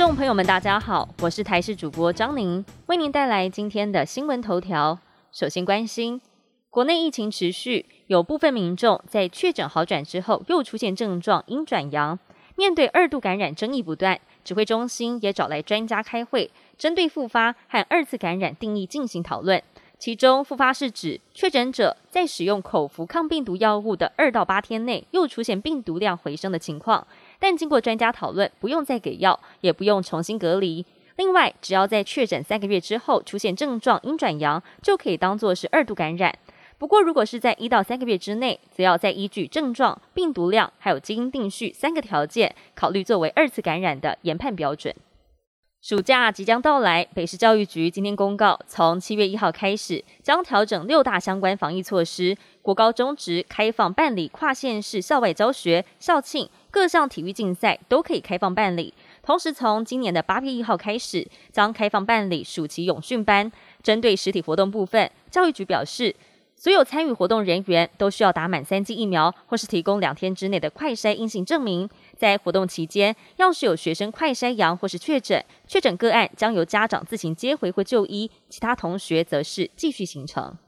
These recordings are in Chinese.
众朋友们，大家好，我是台视主播张宁，为您带来今天的新闻头条。首先关心，国内疫情持续，有部分民众在确诊好转之后，又出现症状阴转阳。面对二度感染争议不断，指挥中心也找来专家开会，针对复发和二次感染定义进行讨论。其中，复发是指确诊者在使用口服抗病毒药物的二到八天内，又出现病毒量回升的情况。但经过专家讨论，不用再给药，也不用重新隔离。另外，只要在确诊三个月之后出现症状阴转阳，就可以当作是二度感染。不过，如果是在一到三个月之内，则要再依据症状、病毒量还有基因定序三个条件，考虑作为二次感染的研判标准。暑假即将到来，北市教育局今天公告，从七月一号开始，将调整六大相关防疫措施。国高中职开放办理跨县市校外教学、校庆、各项体育竞赛都可以开放办理。同时，从今年的八月一号开始，将开放办理暑期永训班。针对实体活动部分，教育局表示。所有参与活动人员都需要打满三剂疫苗，或是提供两天之内的快筛阴性证明。在活动期间，要是有学生快筛阳或是确诊，确诊个案将由家长自行接回或就医，其他同学则是继续行程。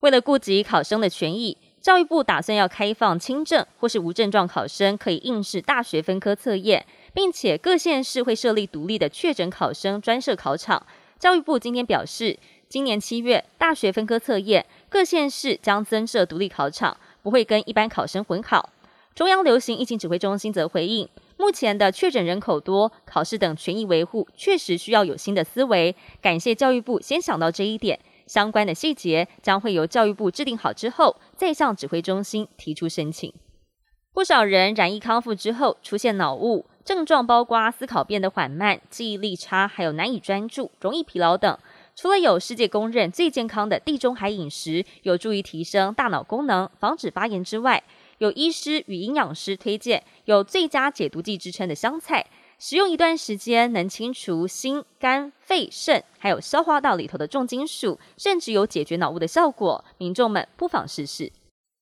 为了顾及考生的权益，教育部打算要开放轻症或是无症状考生可以应试大学分科测验，并且各县市会设立独立的确诊考生专设考场。教育部今天表示。今年七月，大学分科测验，各县市将增设独立考场，不会跟一般考生混考。中央流行疫情指挥中心则回应，目前的确诊人口多，考试等权益维护确实需要有新的思维。感谢教育部先想到这一点，相关的细节将会由教育部制定好之后，再向指挥中心提出申请。不少人染疫康复之后出现脑雾，症状包括思考变得缓慢、记忆力差，还有难以专注、容易疲劳等。除了有世界公认最健康的地中海饮食有助于提升大脑功能、防止发炎之外，有医师与营养师推荐有最佳解毒剂之称的香菜，食用一段时间能清除心、肝、肺、肾，还有消化道里头的重金属，甚至有解决脑雾的效果。民众们不妨试试。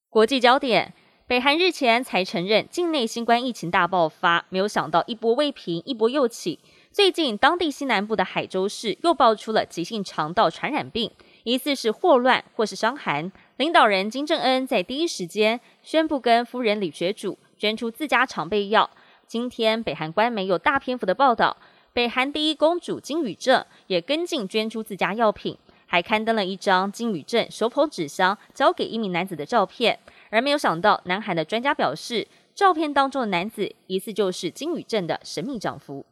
国际焦点：北韩日前才承认境内新冠疫情大爆发，没有想到一波未平，一波又起。最近，当地西南部的海州市又爆出了急性肠道传染病，疑似是霍乱或是伤寒。领导人金正恩在第一时间宣布跟夫人李学主捐出自家常备药。今天，北韩官媒有大篇幅的报道，北韩第一公主金宇正也跟进捐出自家药品，还刊登了一张金宇正手捧纸箱交给一名男子的照片。而没有想到，南韩的专家表示，照片当中的男子疑似就是金宇镇的神秘丈夫。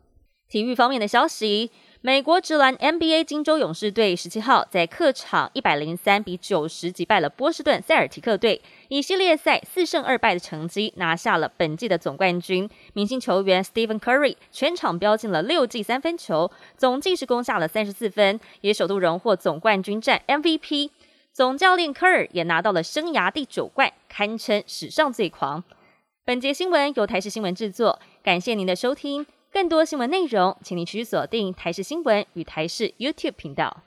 体育方面的消息，美国职篮 NBA 金州勇士队十七号在客场一百零三比九十击败了波士顿塞尔提克队，以系列赛四胜二败的成绩拿下了本季的总冠军。明星球员 Stephen Curry 全场飙进了六记三分球，总计是攻下了三十四分，也首度荣获总冠军战 MVP。总教练科尔也拿到了生涯第九冠，堪称史上最狂。本节新闻由台视新闻制作，感谢您的收听。更多新闻内容，请您持续锁定台视新闻与台视 YouTube 频道。